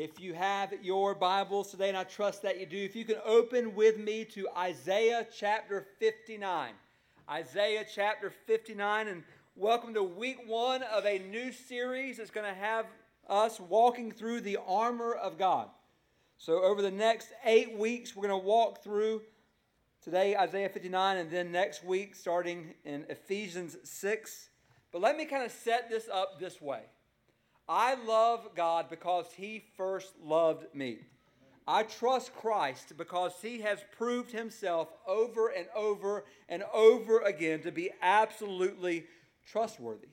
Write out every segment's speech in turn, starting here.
If you have your Bibles today, and I trust that you do, if you can open with me to Isaiah chapter 59. Isaiah chapter 59, and welcome to week one of a new series that's going to have us walking through the armor of God. So, over the next eight weeks, we're going to walk through today Isaiah 59, and then next week, starting in Ephesians 6. But let me kind of set this up this way. I love God because He first loved me. I trust Christ because He has proved Himself over and over and over again to be absolutely trustworthy.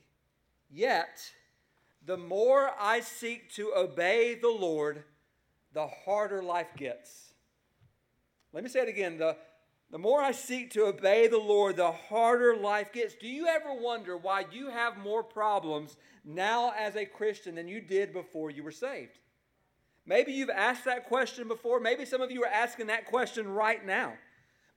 Yet, the more I seek to obey the Lord, the harder life gets. Let me say it again. The, the more I seek to obey the Lord, the harder life gets. Do you ever wonder why you have more problems now as a Christian than you did before you were saved? Maybe you've asked that question before. Maybe some of you are asking that question right now.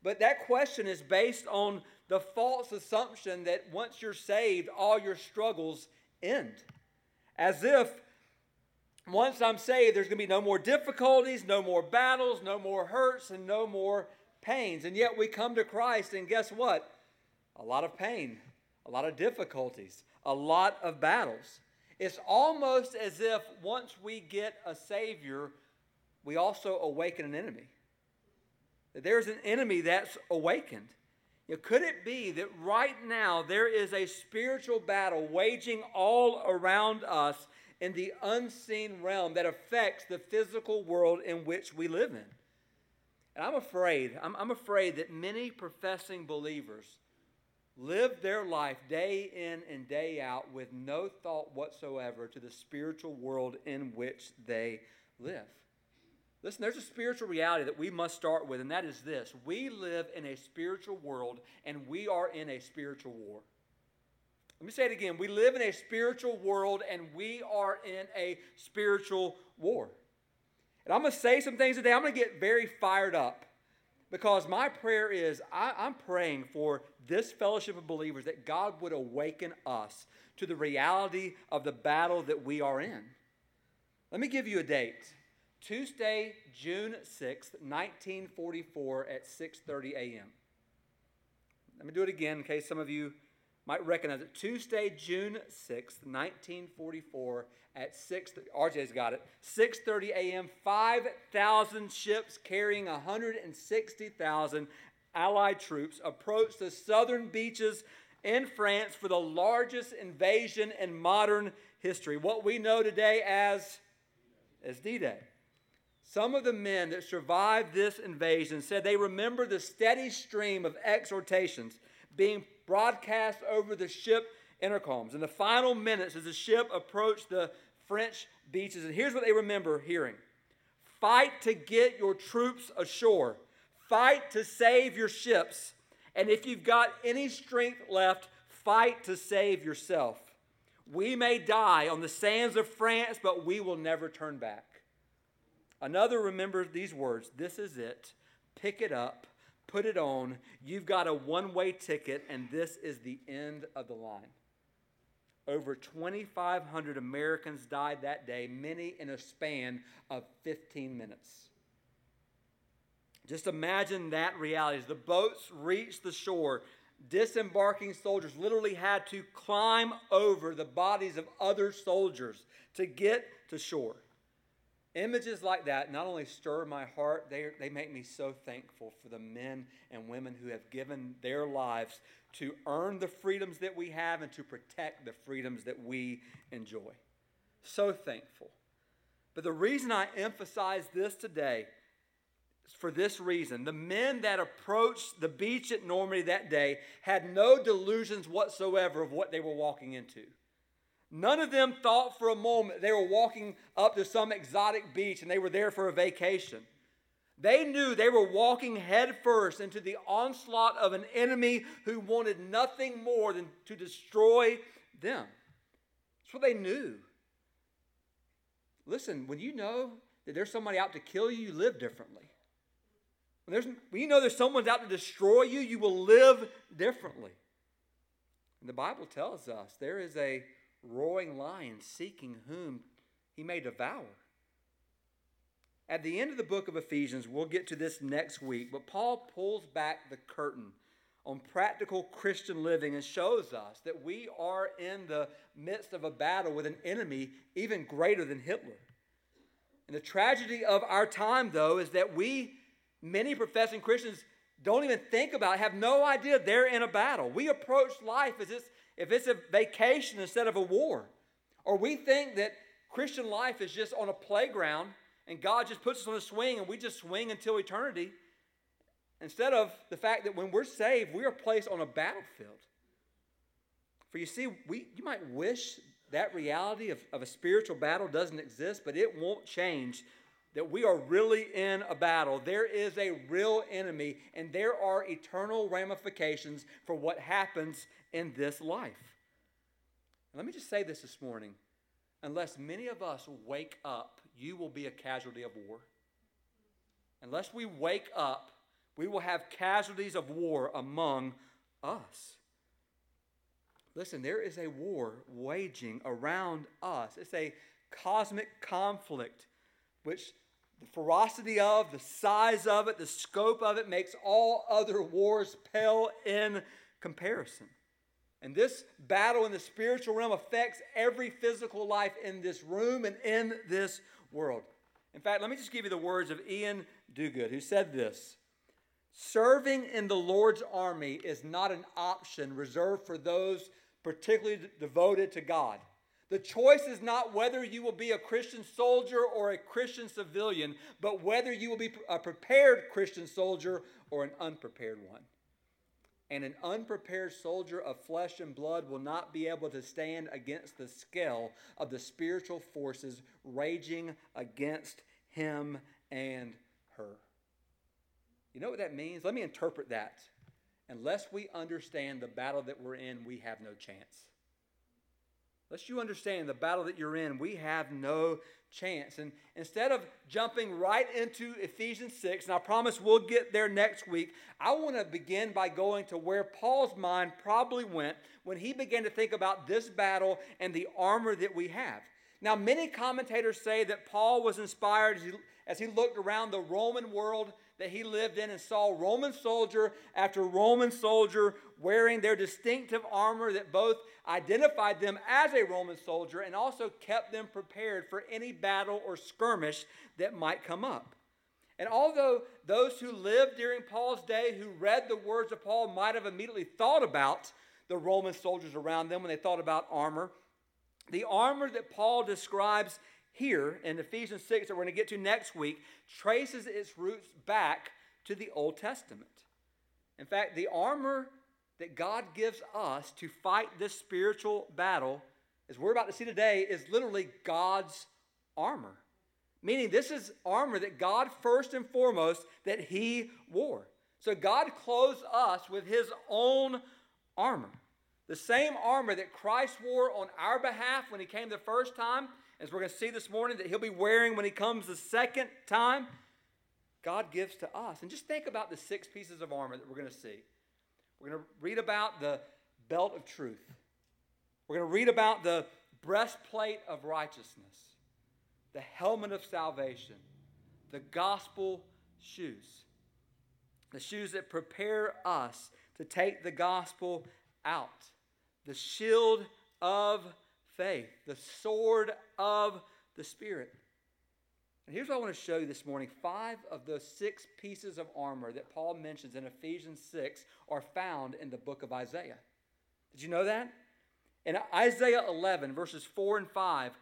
But that question is based on the false assumption that once you're saved, all your struggles end. As if once I'm saved, there's going to be no more difficulties, no more battles, no more hurts, and no more pains. And yet we come to Christ, and guess what? A lot of pain, a lot of difficulties, a lot of battles. It's almost as if once we get a Savior, we also awaken an enemy. There's an enemy that's awakened. You know, could it be that right now there is a spiritual battle waging all around us in the unseen realm that affects the physical world in which we live in? And I'm afraid, I'm, I'm afraid that many professing believers live their life day in and day out with no thought whatsoever to the spiritual world in which they live. Listen, there's a spiritual reality that we must start with, and that is this we live in a spiritual world, and we are in a spiritual war. Let me say it again. We live in a spiritual world, and we are in a spiritual war. And I'm going to say some things today. I'm going to get very fired up because my prayer is I, I'm praying for this fellowship of believers that God would awaken us to the reality of the battle that we are in. Let me give you a date. Tuesday, June 6th, 1944 at 6:30 a.m. Let me do it again in case some of you might recognize it. Tuesday, June 6th, 1944 at 6 RJ's got it. 6:30 a.m. 5,000 ships carrying 160,000 allied troops approached the southern beaches in France for the largest invasion in modern history. What we know today as as D-Day. Some of the men that survived this invasion said they remember the steady stream of exhortations being broadcast over the ship intercoms. In the final minutes, as the ship approached the French beaches, and here's what they remember hearing Fight to get your troops ashore, fight to save your ships, and if you've got any strength left, fight to save yourself. We may die on the sands of France, but we will never turn back. Another remembers these words This is it. Pick it up put it on. You've got a one way ticket, and this is the end of the line. Over 2,500 Americans died that day, many in a span of 15 minutes. Just imagine that reality. As the boats reached the shore, disembarking soldiers literally had to climb over the bodies of other soldiers to get to shore. Images like that not only stir my heart, they, they make me so thankful for the men and women who have given their lives to earn the freedoms that we have and to protect the freedoms that we enjoy. So thankful. But the reason I emphasize this today is for this reason. The men that approached the beach at Normandy that day had no delusions whatsoever of what they were walking into. None of them thought for a moment they were walking up to some exotic beach and they were there for a vacation. They knew they were walking headfirst into the onslaught of an enemy who wanted nothing more than to destroy them. That's what they knew. Listen, when you know that there's somebody out to kill you, you live differently. When, when you know there's someone's out to destroy you, you will live differently. And the Bible tells us there is a roaring lion seeking whom he may devour. At the end of the book of Ephesians, we'll get to this next week, but Paul pulls back the curtain on practical Christian living and shows us that we are in the midst of a battle with an enemy even greater than Hitler. And the tragedy of our time, though, is that we, many professing Christians, don't even think about, have no idea they're in a battle. We approach life as if it's a vacation instead of a war. Or we think that Christian life is just on a playground and God just puts us on a swing and we just swing until eternity. Instead of the fact that when we're saved, we are placed on a battlefield. For you see, we, you might wish that reality of, of a spiritual battle doesn't exist, but it won't change that we are really in a battle. There is a real enemy, and there are eternal ramifications for what happens in this life. let me just say this this morning. Unless many of us wake up, you will be a casualty of war. Unless we wake up, we will have casualties of war among us. Listen, there is a war waging around us. It's a cosmic conflict, which the ferocity of, the size of it, the scope of it makes all other wars pale in comparison. And this battle in the spiritual realm affects every physical life in this room and in this world. In fact, let me just give you the words of Iain Duguid, who said this Serving in the Lord's army is not an option reserved for those particularly devoted to God. The choice is not whether you will be a Christian soldier or a Christian civilian, but whether you will be a prepared Christian soldier or an unprepared one. And an unprepared soldier of flesh and blood will not be able to stand against the scale of the spiritual forces raging against him and her. You know what that means? Let me interpret that. Unless we understand the battle that we're in, we have no chance. Unless you understand the battle that you're in, we have no chance. And instead of jumping right into Ephesians 6, and I promise we'll get there next week, I want to begin by going to where Paul's mind probably went when he began to think about this battle and the armor that we have. Now, many commentators say that Paul was inspired as he, as he looked around the Roman world that he lived in and saw Roman soldier after Roman soldier wearing their distinctive armor that both identified them as a Roman soldier and also kept them prepared for any battle or skirmish that might come up. And although those who lived during Paul's day, who read the words of Paul, might have immediately thought about the Roman soldiers around them when they thought about armor, the armor that Paul describes here in Ephesians 6 that we're going to get to next week traces its roots back to the Old Testament. In fact, the armor that God gives us to fight this spiritual battle, as we're about to see today, is literally God's armor. Meaning, this is armor that God, first and foremost, that He wore. So, God clothes us with His own armor. The same armor that Christ wore on our behalf when He came the first time as we're going to see this morning, that he'll be wearing when he comes the second time, God gives to us. And just think about the six pieces of armor that we're going to see. We're going to read about the belt of truth, we're going to read about the breastplate of righteousness, the helmet of salvation, the gospel shoes, the shoes that prepare us to take the gospel out, the shield of faith, the sword of the Spirit. And here's what I want to show you this morning. Five of those six pieces of armor that Paul mentions in Ephesians 6 are found in the book of Isaiah. Did you know that? In Isaiah 11, verses 4 and 5,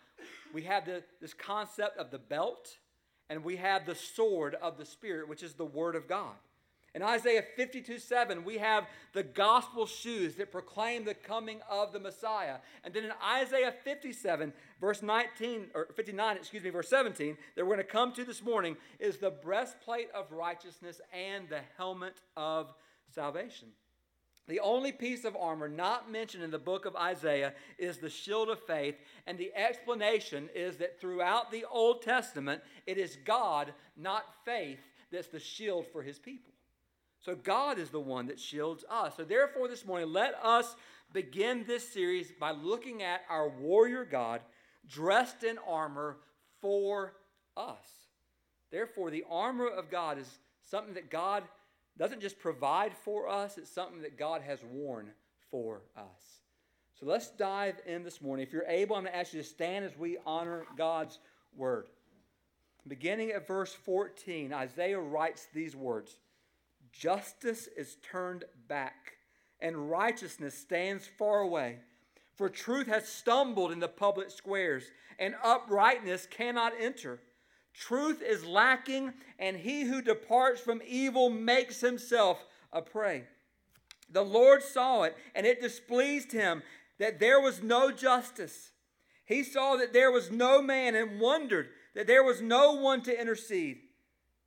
we have the, this concept of the belt, and we have the sword of the Spirit, which is the Word of God. In Isaiah 52 7, we have the gospel shoes that proclaim the coming of the Messiah. And then in Isaiah 57, verse 19, or 59, excuse me, verse 17, that we're going to come to this morning, is the breastplate of righteousness and the helmet of salvation. The only piece of armor not mentioned in the book of Isaiah is the shield of faith, and the explanation is that throughout the Old Testament, it is God, not faith, that's the shield for his people. So God is the one that shields us. So therefore, this morning, let us begin this series by looking at our warrior God dressed in armor for us. Therefore, the armor of God is something that God doesn't just provide for us, it's something that God has worn for us. So let's dive in this morning. If you're able, I'm going to ask you to stand as we honor God's word. Beginning at verse 14, Isaiah writes these words Justice is turned back, and righteousness stands far away. For truth has stumbled in the public squares, and uprightness cannot enter. Truth is lacking, and he who departs from evil makes himself a prey. The Lord saw it, and it displeased him that there was no justice. He saw that there was no man and wondered that there was no one to intercede.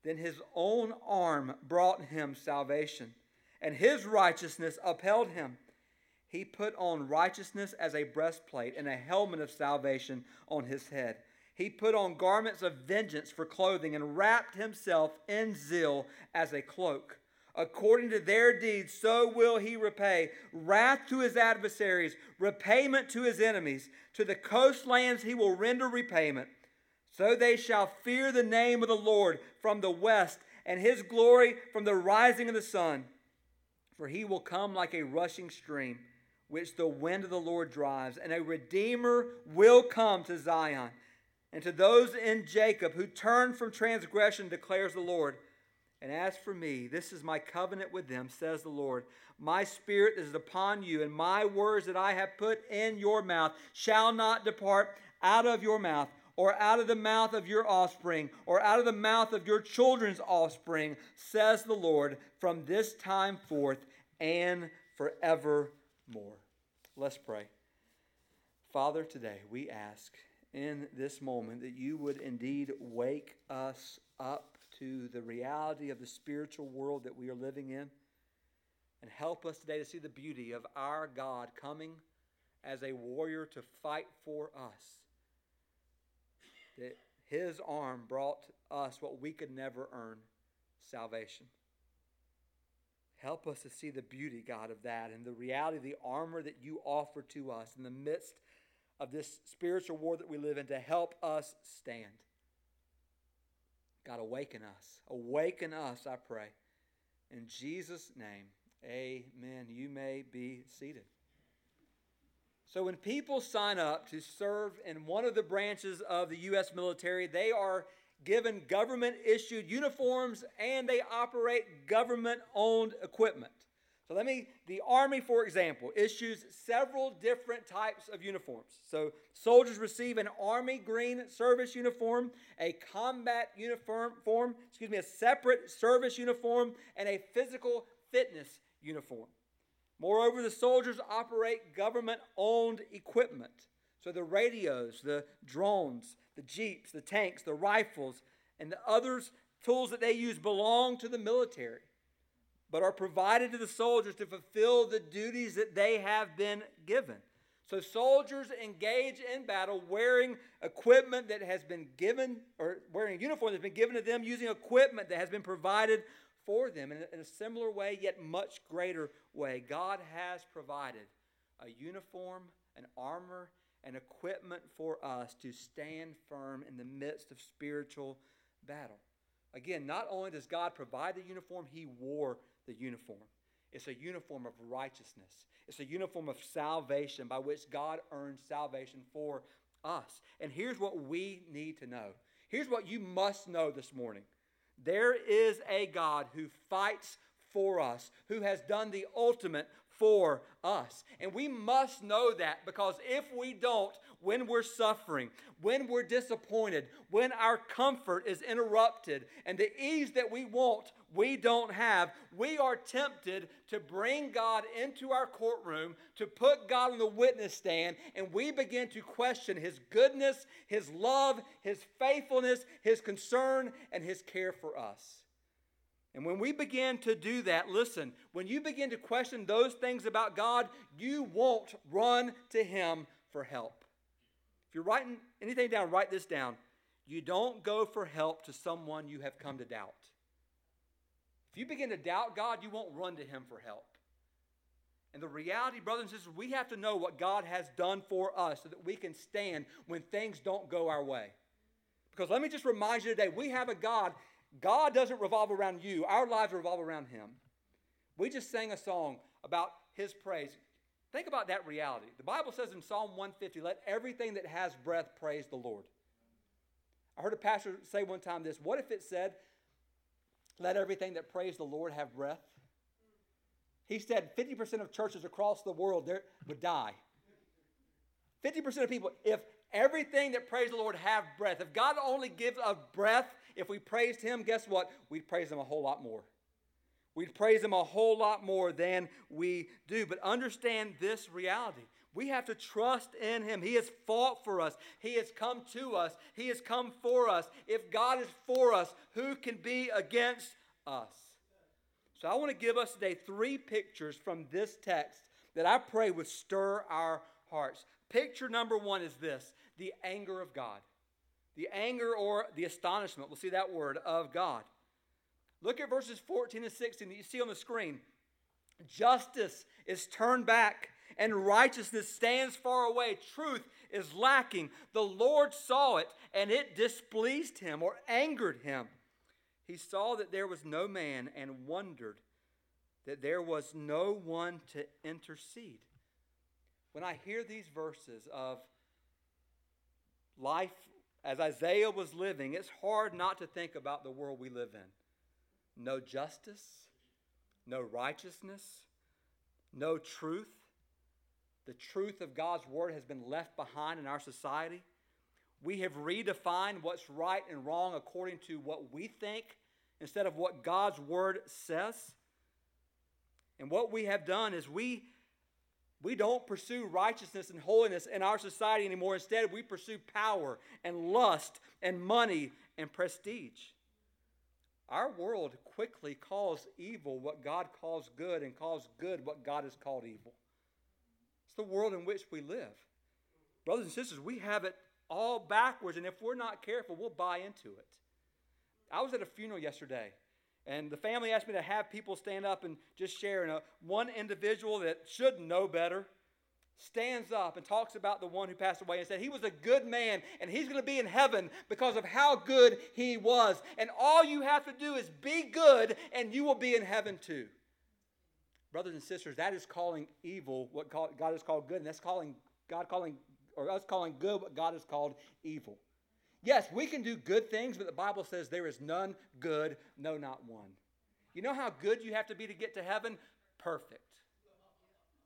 Then his own arm brought him salvation, and his righteousness upheld him. He put on righteousness as a breastplate and a helmet of salvation on his head. He put on garments of vengeance for clothing and wrapped himself in zeal as a cloak. According to their deeds, so will he repay wrath to his adversaries, repayment to his enemies. To the coastlands he will render repayment. So they shall fear the name of the Lord from the west, and his glory from the rising of the sun. For he will come like a rushing stream, which the wind of the Lord drives, and a redeemer will come to Zion and to those in Jacob who turn from transgression, declares the Lord. And as for me, this is my covenant with them, says the Lord. My spirit is upon you, and my words that I have put in your mouth shall not depart out of your mouth, or out of the mouth of your offspring, or out of the mouth of your children's offspring, says the Lord, from this time forth and forevermore. Let's pray. Father, today we ask in this moment that you would indeed wake us up to the reality of the spiritual world that we are living in and help us today to see the beauty of our God coming as a warrior to fight for us. That his arm brought us what we could never earn salvation. Help us to see the beauty, God, of that and the reality of the armor that you offer to us in the midst of this spiritual war that we live in to help us stand. God, awaken us. Awaken us, I pray. In Jesus' name, amen. You may be seated. So, when people sign up to serve in one of the branches of the U.S. military, they are given government issued uniforms and they operate government owned equipment. So let me, the Army, for example, issues several different types of uniforms. So soldiers receive an Army green service uniform, a combat uniform, form, excuse me, a separate service uniform, and a physical fitness uniform. Moreover, the soldiers operate government owned equipment. So the radios, the drones, the jeeps, the tanks, the rifles, and the others tools that they use belong to the military but are provided to the soldiers to fulfill the duties that they have been given. So soldiers engage in battle wearing equipment that has been given, or wearing a uniform that's been given to them, using equipment that has been provided for them. In a, similar way, yet much greater way, God has provided a uniform, an armor, and equipment for us to stand firm in the midst of spiritual battle. Again, not only does God provide the uniform, He wore the uniform. It's a uniform of righteousness. It's a uniform of salvation by which God earns salvation for us. And here's what we need to know. Here's what you must know this morning. There is a God who fights for us, who has done the ultimate for us. And we must know that because if we don't, when we're suffering, when we're disappointed, when our comfort is interrupted, and the ease that we want, we don't have, we are tempted to bring God into our courtroom, to put God on the witness stand, and we begin to question His goodness, His love, His faithfulness, His concern, and His care for us. And when we begin to do that, listen, when you begin to question those things about God, you won't run to Him for help. If you're writing anything down, write this down. You don't go for help to someone you have come to doubt. You begin to doubt God, you won't run to Him for help. And the reality, brothers and sisters, we have to know what God has done for us so that we can stand when things don't go our way. Because let me just remind you today we have a God. God doesn't revolve around you, our lives revolve around Him. We just sang a song about His praise. Think about that reality. The Bible says in Psalm 150, let everything that has breath praise the Lord. I heard a pastor say one time this what if it said, let everything that praise the Lord have breath? He said 50% of churches across the world would die. 50% of people, if everything that praise the Lord have breath, if God only gives a breath, if we praised Him, guess what? We'd praise Him a whole lot more. We'd praise Him a whole lot more than we do. But understand this reality. We have to trust in Him. He has fought for us, He has come to us, He has come for us. If God is for us, who can be against us? So I want to give us today three pictures from this text that I pray would stir our hearts. Picture number one is this the anger of God. The anger or the astonishment, we'll see that word, of God. Look at verses 14 and 16 that you see on the screen. Justice is turned back and righteousness stands far away. Truth is lacking. The Lord saw it and it displeased him or angered him. He saw that there was no man and wondered that there was no one to intercede. When I hear these verses of life as Isaiah was living, it's hard not to think about the world we live in no justice, no righteousness, no truth. The truth of God's word has been left behind in our society. We have redefined what's right and wrong according to what we think instead of what God's word says. And what we have done is we we don't pursue righteousness and holiness in our society anymore. Instead, we pursue power and lust and money and prestige. Our world quickly calls evil what God calls good and calls good what God has called evil. The world in which we live. Brothers and sisters, we have it all backwards, and if we're not careful, we'll buy into it. I was at a funeral yesterday, and the family asked me to have people stand up and just share. And a, one individual that should know better stands up and talks about the one who passed away and said he was a good man and he's going to be in heaven because of how good he was. And all you have to do is be good and you will be in heaven too. Brothers and sisters, that is calling evil what God has called good, and that's calling God calling or us calling good what God has called evil. Yes, we can do good things, but the Bible says there is none good, no, not one. You know how good you have to be to get to heaven? Perfect.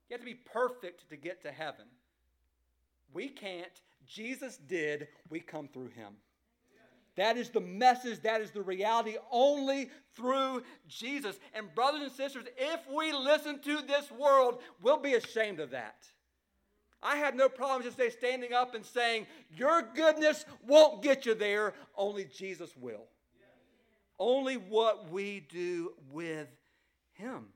You have to be perfect to get to heaven. We can't. Jesus did. We come through him. That is the message. That is the reality only through Jesus. And, brothers and sisters, if we listen to this world, we'll be ashamed of that. I had no problem just say standing up and saying, Your goodness won't get you there, only Jesus will. Only what we do with Him.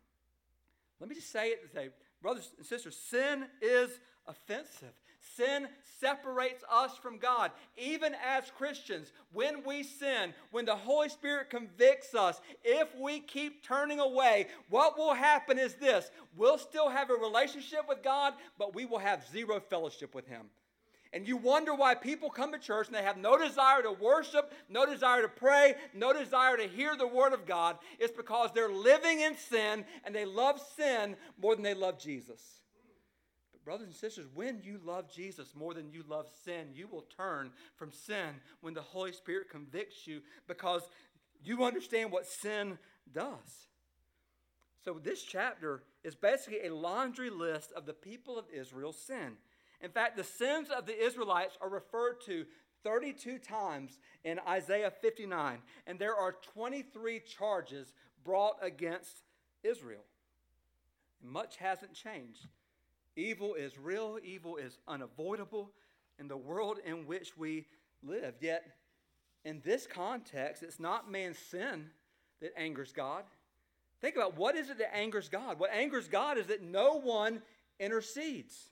Let me just say it say, brothers and sisters, sin is offensive. Sin separates us from God. Even as Christians, when we sin, when the Holy Spirit convicts us, if we keep turning away, what will happen is this we'll still have a relationship with God, but we will have zero fellowship with Him. And you wonder why people come to church and they have no desire to worship, no desire to pray, no desire to hear the Word of God. It's because they're living in sin and they love sin more than they love Jesus. Brothers and sisters, when you love Jesus more than you love sin, you will turn from sin when the Holy Spirit convicts you because you understand what sin does. So, this chapter is basically a laundry list of the people of Israel's sin. In fact, the sins of the Israelites are referred to 32 times in Isaiah 59, and there are 23 charges brought against Israel. Much hasn't changed. Evil is real, evil is unavoidable in the world in which we live. Yet, in this context, it's not man's sin that angers God. Think about what is it that angers God? What angers God is that no one intercedes.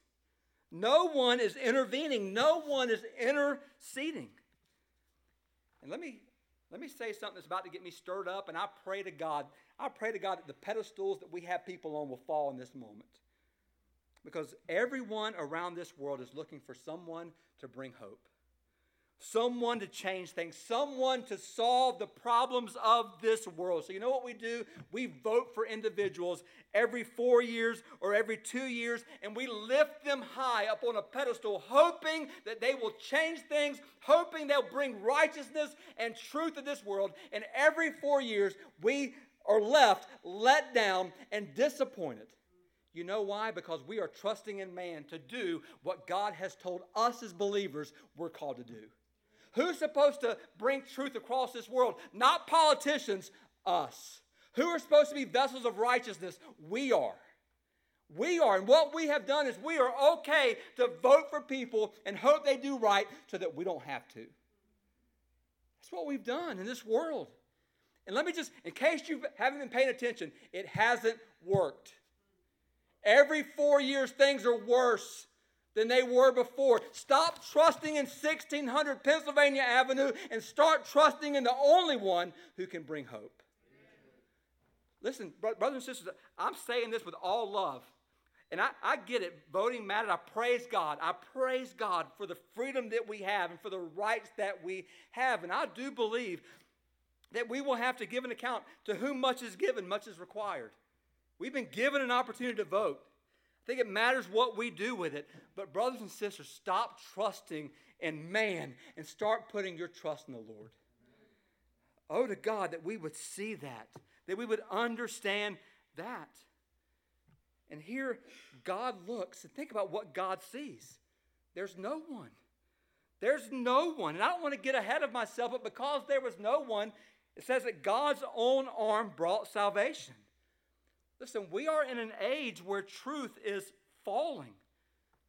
No one is intervening. No one is interceding. And let me let me say something that's about to get me stirred up, and I pray to God. I pray to God that the pedestals that we have people on will fall in this moment. Because everyone around this world is looking for someone to bring hope. someone to change things, someone to solve the problems of this world. So, you know what we do? We vote for individuals every four years or every two years, and we lift them high up on a pedestal, hoping that they will change things, hoping they'll bring righteousness and truth to this world. And every four years, we are left let down and disappointed. You know why? Because we are trusting in man to do what God has told us as believers we're called to do. Who's supposed to bring truth across this world? Not politicians, us. Who are supposed to be vessels of righteousness? We are. We are. And what we have done is we are okay to vote for people and hope they do right so that we don't have to. That's what we've done in this world. And let me just, in case you haven't been paying attention, it hasn't worked. Every four years, things are worse than they were before. Stop trusting in 1600 Pennsylvania Avenue and start trusting in the only one who can bring hope. Listen, brothers and sisters, I'm saying this with all love. And I, I get it. Voting matters. I praise God. I praise God for the freedom that we have and for the rights that we have. And I do believe that we will have to give an account to whom much is given, much is required. We've been given an opportunity to vote. I think it matters what we do with it. But, brothers and sisters, stop trusting in man and start putting your trust in the Lord. Oh, to God that we would see that, that we would understand that. And here, God looks and think about what God sees. There's no one. There's no one. And I don't want to get ahead of myself, but because there was no one, it says that God's own arm brought salvation. Listen, we are in an age where truth is falling.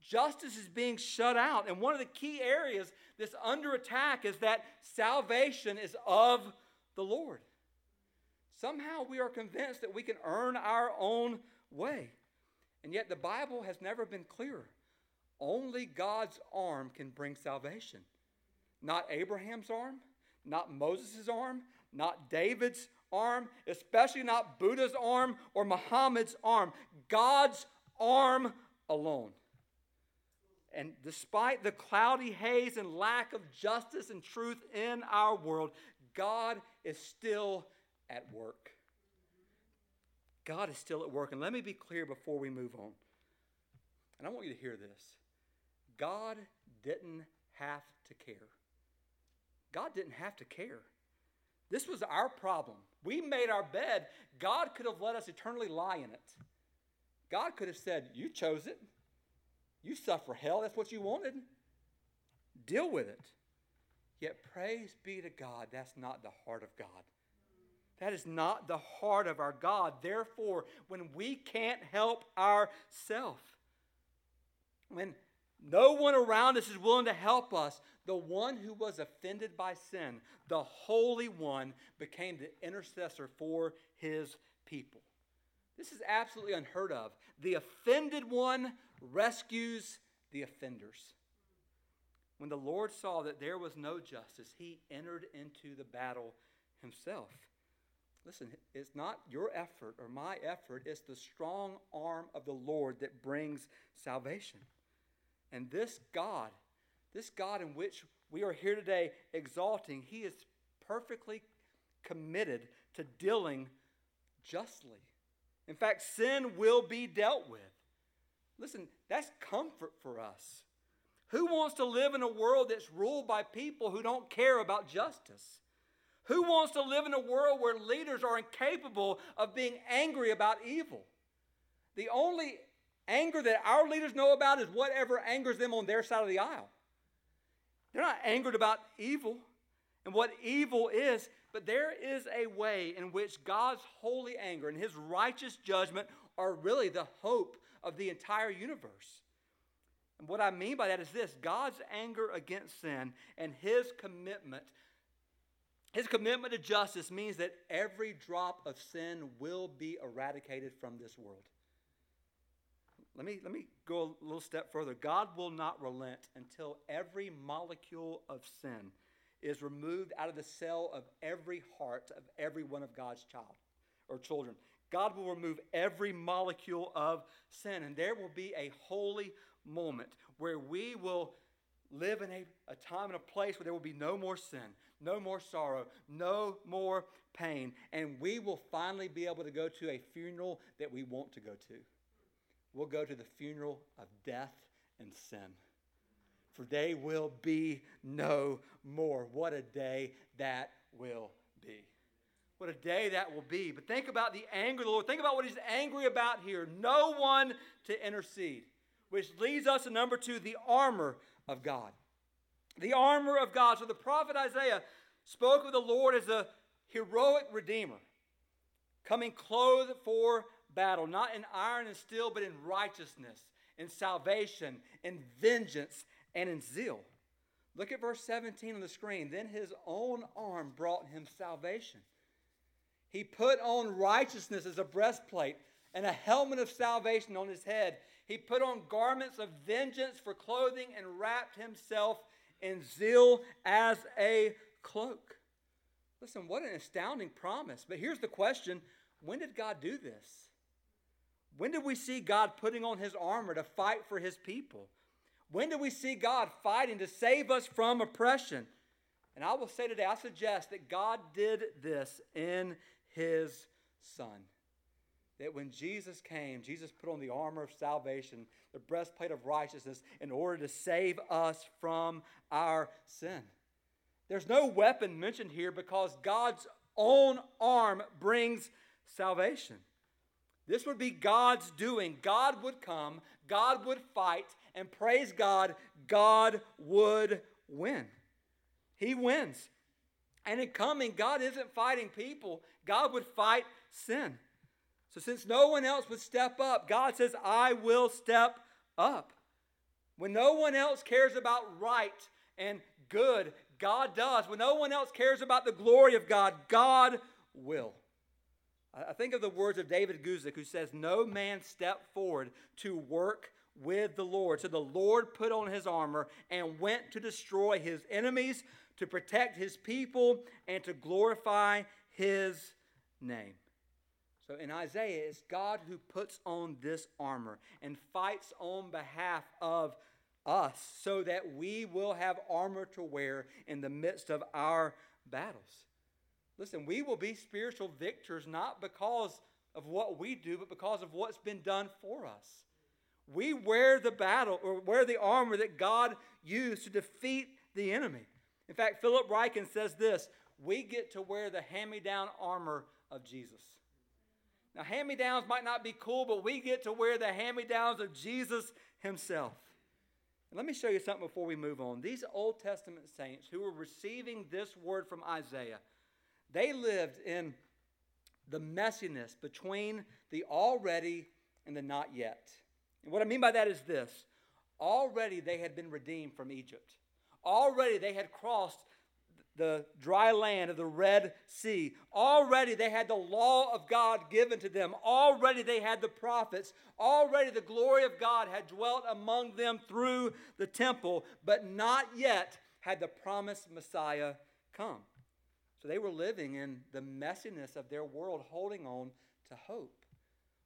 Justice is being shut out. And one of the key areas that's under attack is that salvation is of the Lord. Somehow we are convinced that we can earn our own way. And yet the Bible has never been clearer. Only God's arm can bring salvation. Not Abraham's arm, not Moses' arm, not David's arm, especially not Buddha's arm or Muhammad's arm, God's arm alone. And despite the cloudy haze and lack of justice and truth in our world, God is still at work. God is still at work. And let me be clear before we move on. And I want you to hear this God didn't have to care. God didn't have to care. This was our problem. We made our bed. God could have let us eternally lie in it. God could have said, You chose it. You suffer hell. That's what you wanted. Deal with it. Yet, praise be to God, that's not the heart of God. That is not the heart of our God. Therefore, when we can't help ourselves, when no one around us is willing to help us. The one who was offended by sin, the Holy One, became the intercessor for his people. This is absolutely unheard of. The offended one rescues the offenders. When the Lord saw that there was no justice, he entered into the battle himself. Listen, it's not your effort or my effort, it's the strong arm of the Lord that brings salvation. And this God, this God in which we are here today exalting, he is perfectly committed to dealing justly. In fact, sin will be dealt with. Listen, that's comfort for us. Who wants to live in a world that's ruled by people who don't care about justice? Who wants to live in a world where leaders are incapable of being angry about evil? The only Anger that our leaders know about is whatever angers them on their side of the aisle. They're not angered about evil and what evil is, but there is a way in which God's holy anger and his righteous judgment are really the hope of the entire universe. And what I mean by that is this God's anger against sin and his commitment. His commitment to justice means that every drop of sin will be eradicated from this world. Let me, let me go a little step further. God will not relent until every molecule of sin is removed out of the cell of every heart of every one of God's child or children. God will remove every molecule of sin, and there will be a holy moment where we will live in a, a time and a place where there will be no more sin, no more sorrow, no more pain, and we will finally be able to go to a funeral that we want to go to. We'll go to the funeral of death and sin. For they will be no more. What a day that will be. What a day that will be. But think about the anger of the Lord. Think about what he's angry about here. No one to intercede. Which leads us to number two, the armor of God. The armor of God. So the prophet Isaiah spoke of the Lord as a heroic redeemer, coming clothed for battle, not in iron and steel, but in righteousness, in salvation, in vengeance, and in zeal. Look at verse 17 on the screen. Then his own arm brought him salvation. He put on righteousness as a breastplate and a helmet of salvation on his head. He put on garments of vengeance for clothing and wrapped himself in zeal as a cloak. Listen, what an astounding promise. But here's the question when did God do this? When did we see God putting on his armor to fight for his people? When did we see God fighting to save us from oppression? And I will say today, I suggest that God did this in his Son. That when Jesus came, Jesus put on the armor of salvation, the breastplate of righteousness, in order to save us from our sin. There's no weapon mentioned here because God's own arm brings salvation. This would be God's doing. God would come, God would fight, and praise God, God would win. He wins. And in coming, God isn't fighting people, God would fight sin. So, since no one else would step up, God says, I will step up. When no one else cares about right and good, God does. When no one else cares about the glory of God, God will. I think of the words of David Guzik, who says, No man stepped forward to work with the Lord. So the Lord put on his armor and went to destroy his enemies, to protect his people, and to glorify his name. So in Isaiah, it's God who puts on this armor and fights on behalf of us so that we will have armor to wear in the midst of our battles. Listen, we will be spiritual victors not because of what we do, but because of what's been done for us. We wear the battle or wear the armor that God used to defeat the enemy. In fact, Philip Ryken says this we get to wear the hand me down armor of Jesus. Now, hand me downs might not be cool, but we get to wear the hand me downs of Jesus himself. And let me show you something before we move on. These Old Testament saints who were receiving this word from Isaiah, they lived in the messiness between the already and the not yet. And what I mean by that is this already they had been redeemed from Egypt, already they had crossed the dry land of the Red Sea. Already they had the law of God given to them. Already they had the prophets. Already the glory of God had dwelt among them through the temple, but not yet had the promised Messiah come. So they were living in the messiness of their world, holding on to hope.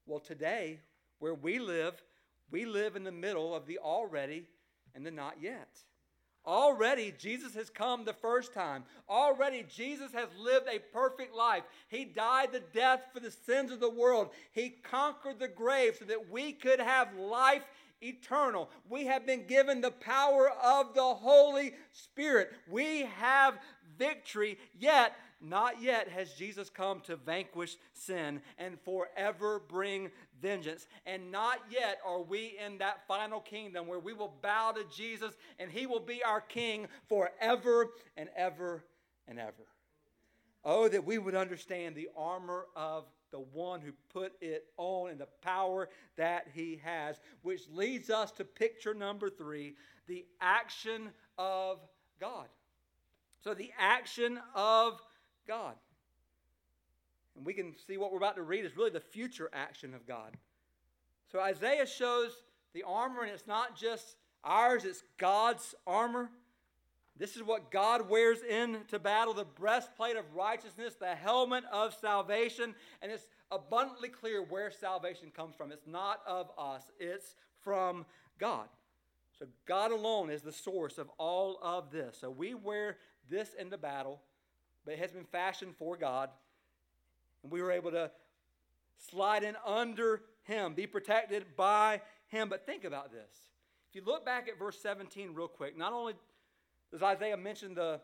Well, today, where we live, we live in the middle of the already and the not yet. Already, Jesus has come the first time. Already, Jesus has lived a perfect life. He died the death for the sins of the world. He conquered the grave so that we could have life eternal. We have been given the power of the Holy Spirit. We have victory, yet not yet has Jesus come to vanquish sin and forever bring vengeance. And not yet are we in that final kingdom where we will bow to Jesus and he will be our king forever and ever and ever. Oh, that we would understand the armor of the one who put it on and the power that he has, which leads us to picture number three the action of God. So, the action of God. And we can see what we're about to read is really the future action of God. So Isaiah shows the armor, and it's not just ours, it's God's armor. This is what God wears into battle the breastplate of righteousness, the helmet of salvation, and it's abundantly clear where salvation comes from. It's not of us, it's from God. So God alone is the source of all of this. So we wear this into battle, but it has been fashioned for God. And we were able to slide in under Him, be protected by Him. But think about this. If you look back at verse 17 real quick, not only does Isaiah mention the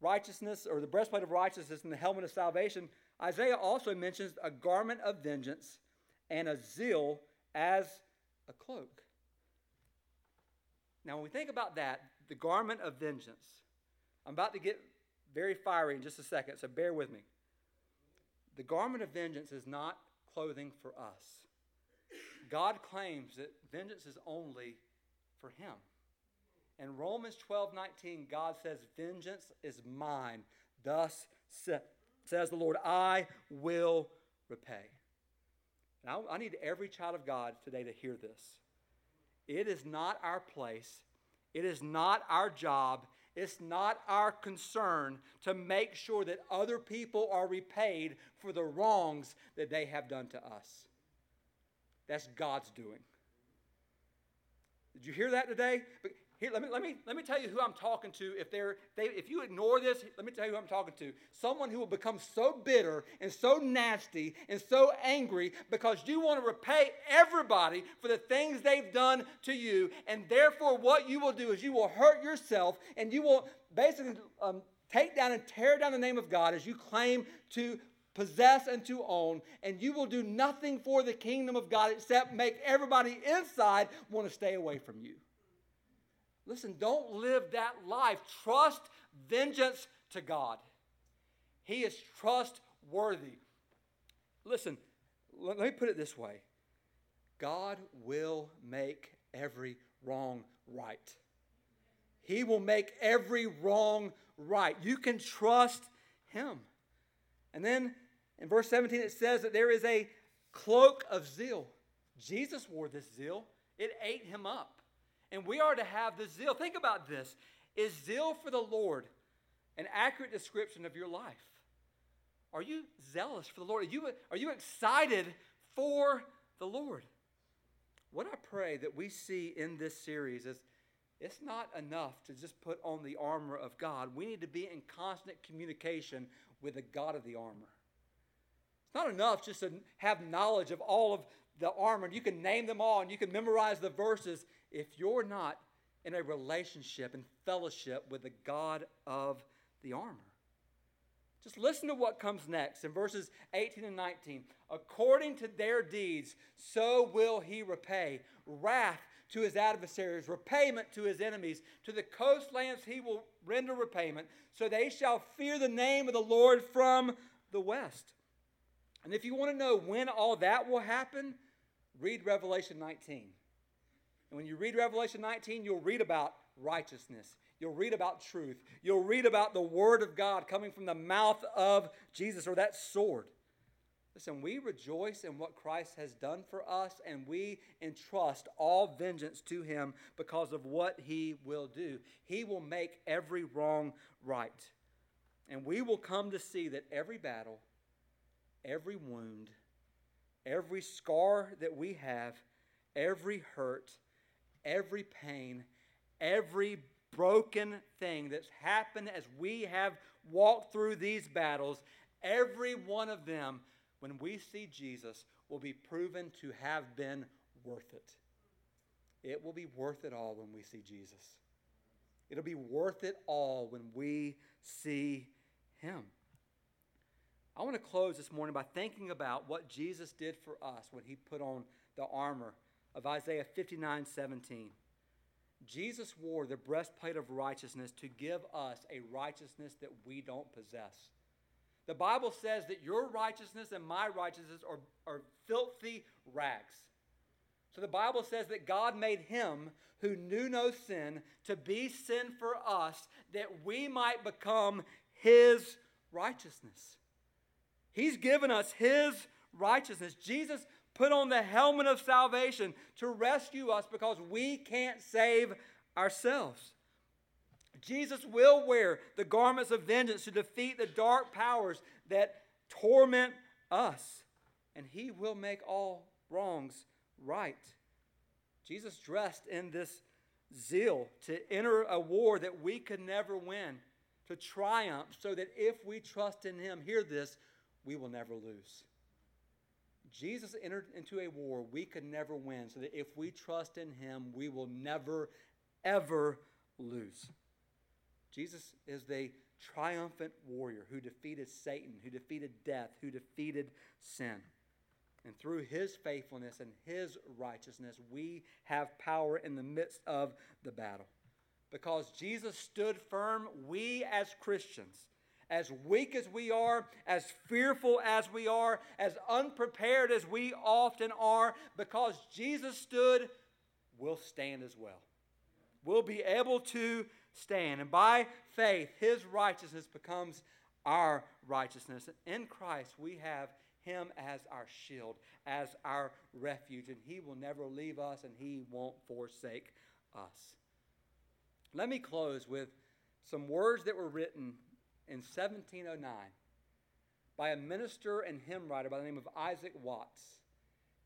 righteousness or the breastplate of righteousness and the helmet of salvation, Isaiah also mentions a garment of vengeance and a zeal as a cloak. Now, when we think about that, the garment of vengeance, I'm about to get very fiery in just a second, so bear with me. The garment of vengeance is not clothing for us. God claims that vengeance is only for Him. In Romans 12 19, God says, Vengeance is mine. Thus says the Lord, I will repay. Now, I need every child of God today to hear this. It is not our place, it is not our job, it's not our concern to make sure that other people are repaid for the wrongs that they have done to us. That's God's doing. Did you hear that today? Here, let me, let, me, let me tell you who I'm talking to. If, they're, they, if you ignore this, let me tell you who I'm talking to. Someone who will become so bitter and so nasty and so angry because you want to repay everybody for the things they've done to you. And therefore, what you will do is you will hurt yourself and you will basically um, take down and tear down the name of God as you claim to possess and to own, and you will do nothing for the kingdom of God except make everybody inside want to stay away from you. Listen, don't live that life. Trust vengeance to God. He is trustworthy. Listen, let me put it this way God will make every wrong right. He will make every wrong right. You can trust Him. And then in verse 17, it says that there is a cloak of zeal. Jesus wore this zeal, it ate him up. And we are to have the zeal. Think about this. Is zeal for the Lord an accurate description of your life? Are you zealous for the Lord? Are you, are you excited for the Lord? What I pray that we see in this series is it's not enough to just put on the armor of God. We need to be in constant communication with the God of the armor. It's not enough just to have knowledge of all of the armor. You can name them all and you can memorize the verses if you're not in a relationship and fellowship with the God of the armor. Just listen to what comes next in verses 18 and 19. According to their deeds, so will he repay. Wrath to his adversaries, repayment to his enemies. To the coastlands he will render repayment. So they shall fear the name of the Lord from the west. And if you want to know when all that will happen, read Revelation 19. And when you read Revelation 19, you'll read about righteousness. You'll read about truth. You'll read about the Word of God coming from the mouth of Jesus or that sword. Listen, we rejoice in what Christ has done for us, and we entrust all vengeance to Him because of what He will do. He will make every wrong right. And we will come to see that every battle, every wound, every scar that we have, every hurt, every pain, every broken thing that's happened as we have walked through these battles, every one of them, when we see Jesus, will be proven to have been worth it. It will be worth it all when we see Jesus. It'll be worth it all when we see Him. I want to close this morning by thinking about what Jesus did for us when He put on the armor of Isaiah 59 17. Jesus wore the breastplate of righteousness to give us a righteousness that we don't possess. The Bible says that your righteousness and my righteousness are, are filthy rags. So the Bible says that God made him who knew no sin to be sin for us that we might become his righteousness. He's given us his righteousness. Jesus put on the helmet of salvation to rescue us because we can't save ourselves. Jesus will wear the garments of vengeance to defeat the dark powers that torment us, and he will make all wrongs right. Jesus dressed in this zeal to enter a war that we could never win, to triumph, so that if we trust in Him, hear this, we will never lose. Jesus entered into a war we could never win, so that if we trust in Him, we will never, ever lose. Jesus is the triumphant warrior who defeated Satan, who defeated death, who defeated sin. And through his faithfulness and his righteousness, we have power in the midst of the battle. Because Jesus stood firm, we as Christians, as weak as we are, as fearful as we are, as unprepared as we often are, because Jesus stood, we'll stand as well. We'll be able to stand. And by faith, his righteousness becomes our righteousness. In Christ, we have him as our shield, as our refuge, and he will never leave us and he won't forsake us. Let me close with some words that were written in 1709 by a minister and hymn writer by the name of Isaac Watts.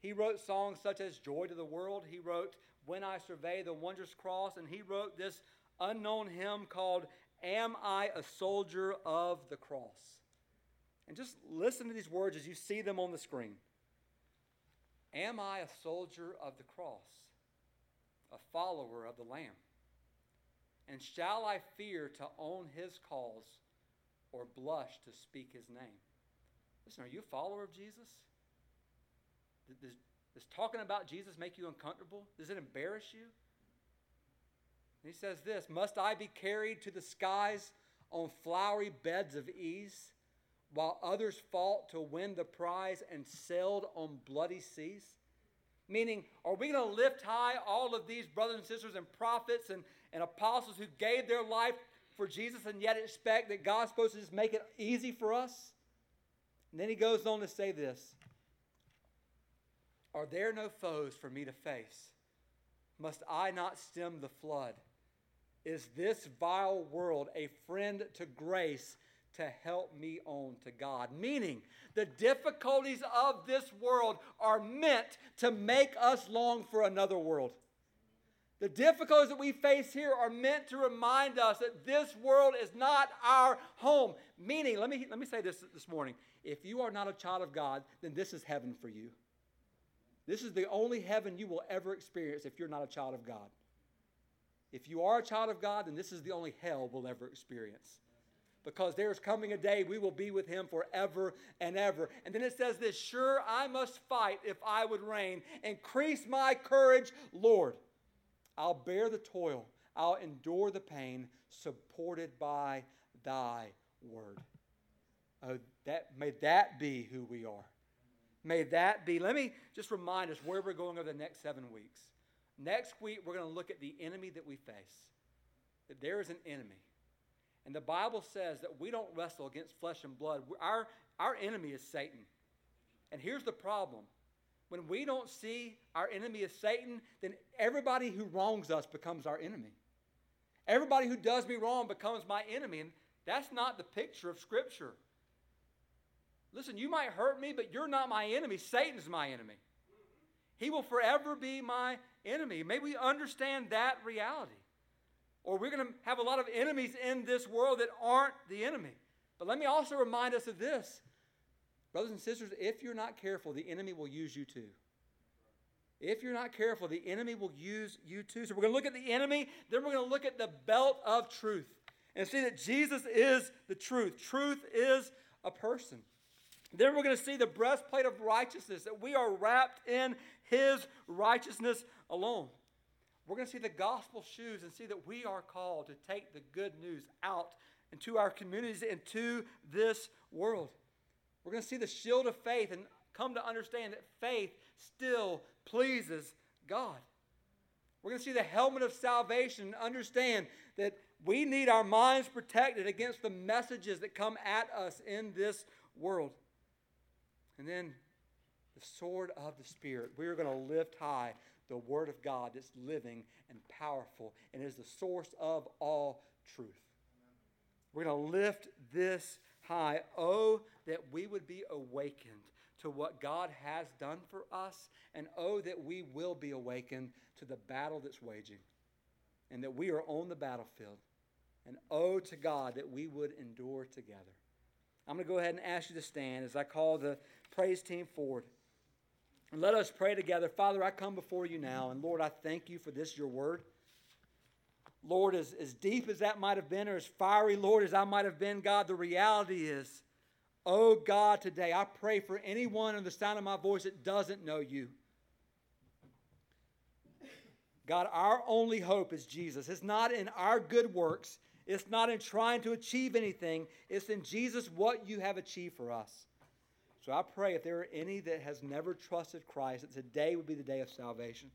He wrote songs such as Joy to the World. He wrote When I Survey the Wondrous Cross. And he wrote this unknown hymn called Am I a Soldier of the Cross? And just listen to these words as you see them on the screen. Am I a soldier of the cross, a follower of the Lamb? And shall I fear to own his cause or blush to speak his name? Listen, are you a follower of Jesus? Does, does talking about Jesus make you uncomfortable? Does it embarrass you? And he says this Must I be carried to the skies on flowery beds of ease, while others fought to win the prize and sailed on bloody seas? Meaning, are we going to lift high all of these brothers and sisters and prophets and, and apostles who gave their life for Jesus and yet expect that God's supposed to just make it easy for us? And then he goes on to say this Are there no foes for me to face? Must I not stem the flood? Is this vile world a friend to grace to help me on to God? Meaning, the difficulties of this world are meant to make us long for another world. The difficulties that we face here are meant to remind us that this world is not our home. Meaning, let me, let me say this this morning. If you are not a child of God, then this is heaven for you. This is the only heaven you will ever experience if you're not a child of God. If you are a child of God, then this is the only hell we'll ever experience. Because there is coming a day we will be with him forever and ever. And then it says this Sure, I must fight if I would reign. Increase my courage, Lord. I'll bear the toil, I'll endure the pain, supported by thy word. Oh, that, may that be who we are. May that be. Let me just remind us where we're going over the next seven weeks. Next week, we're going to look at the enemy that we face. That there is an enemy. And the Bible says that we don't wrestle against flesh and blood. Our, our enemy is Satan. And here's the problem when we don't see our enemy as Satan, then everybody who wrongs us becomes our enemy. Everybody who does me wrong becomes my enemy. And that's not the picture of Scripture. Listen, you might hurt me, but you're not my enemy. Satan's my enemy. He will forever be my enemy. May we understand that reality. Or we're going to have a lot of enemies in this world that aren't the enemy. But let me also remind us of this. Brothers and sisters, if you're not careful, the enemy will use you too. If you're not careful, the enemy will use you too. So we're going to look at the enemy, then we're going to look at the belt of truth and see that Jesus is the truth. Truth is a person. Then we're going to see the breastplate of righteousness, that we are wrapped in his righteousness alone. We're going to see the gospel shoes and see that we are called to take the good news out into our communities, into this world. We're going to see the shield of faith and come to understand that faith still pleases God. We're going to see the helmet of salvation and understand that we need our minds protected against the messages that come at us in this world. And then the sword of the Spirit. We are going to lift high the Word of God that's living and powerful and is the source of all truth. We're going to lift this high. Oh, that we would be awakened to what God has done for us, and oh, that we will be awakened to the battle that's waging. and that we are on the battlefield. And oh to God that we would endure together. I'm going to go ahead and ask you to stand as I call the praise team forward. And let us pray together. Father, I come before you now, and Lord, I thank you for this, your word. Lord, as, as deep as that might have been, or as fiery, Lord, as I might have been, God, the reality is, oh God, today I pray for anyone in the sound of my voice that doesn't know you. God, our only hope is Jesus. It's not in our good works, it's not in trying to achieve anything, it's in Jesus what you have achieved for us. So I pray if there are any that has never trusted Christ, that today would be the day of salvation.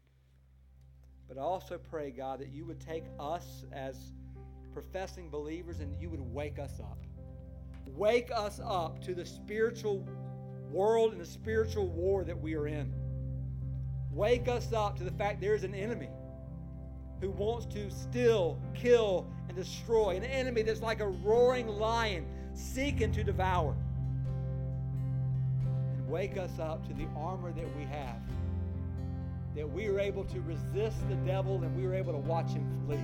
But I also pray, God, that you would take us as professing believers and you would wake us up. Wake us up to the spiritual world and the spiritual war that we are in. Wake us up to the fact there is an enemy who wants to steal, kill, and destroy. An enemy that's like a roaring lion seeking to devour And wake us up to the armor that we have. That we are able to resist the devil and we are able to watch him flee.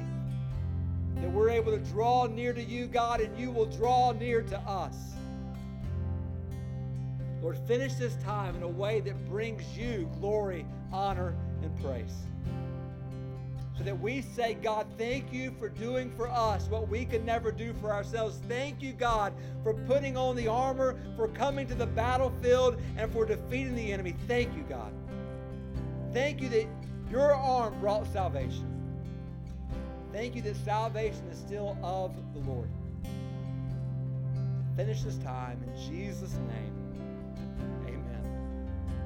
That we're able to draw near to you, God, and you will draw near to us. Lord, finish this time in a way that brings you glory, honor, and praise so that we say, God, thank you for doing for us what we could never do for ourselves. Thank you, God, for putting on the armor, for coming to the battlefield, and for defeating the enemy. Thank you, God. Thank you that your arm brought salvation. Thank you that salvation is still of the Lord. Finish this time in Jesus' name.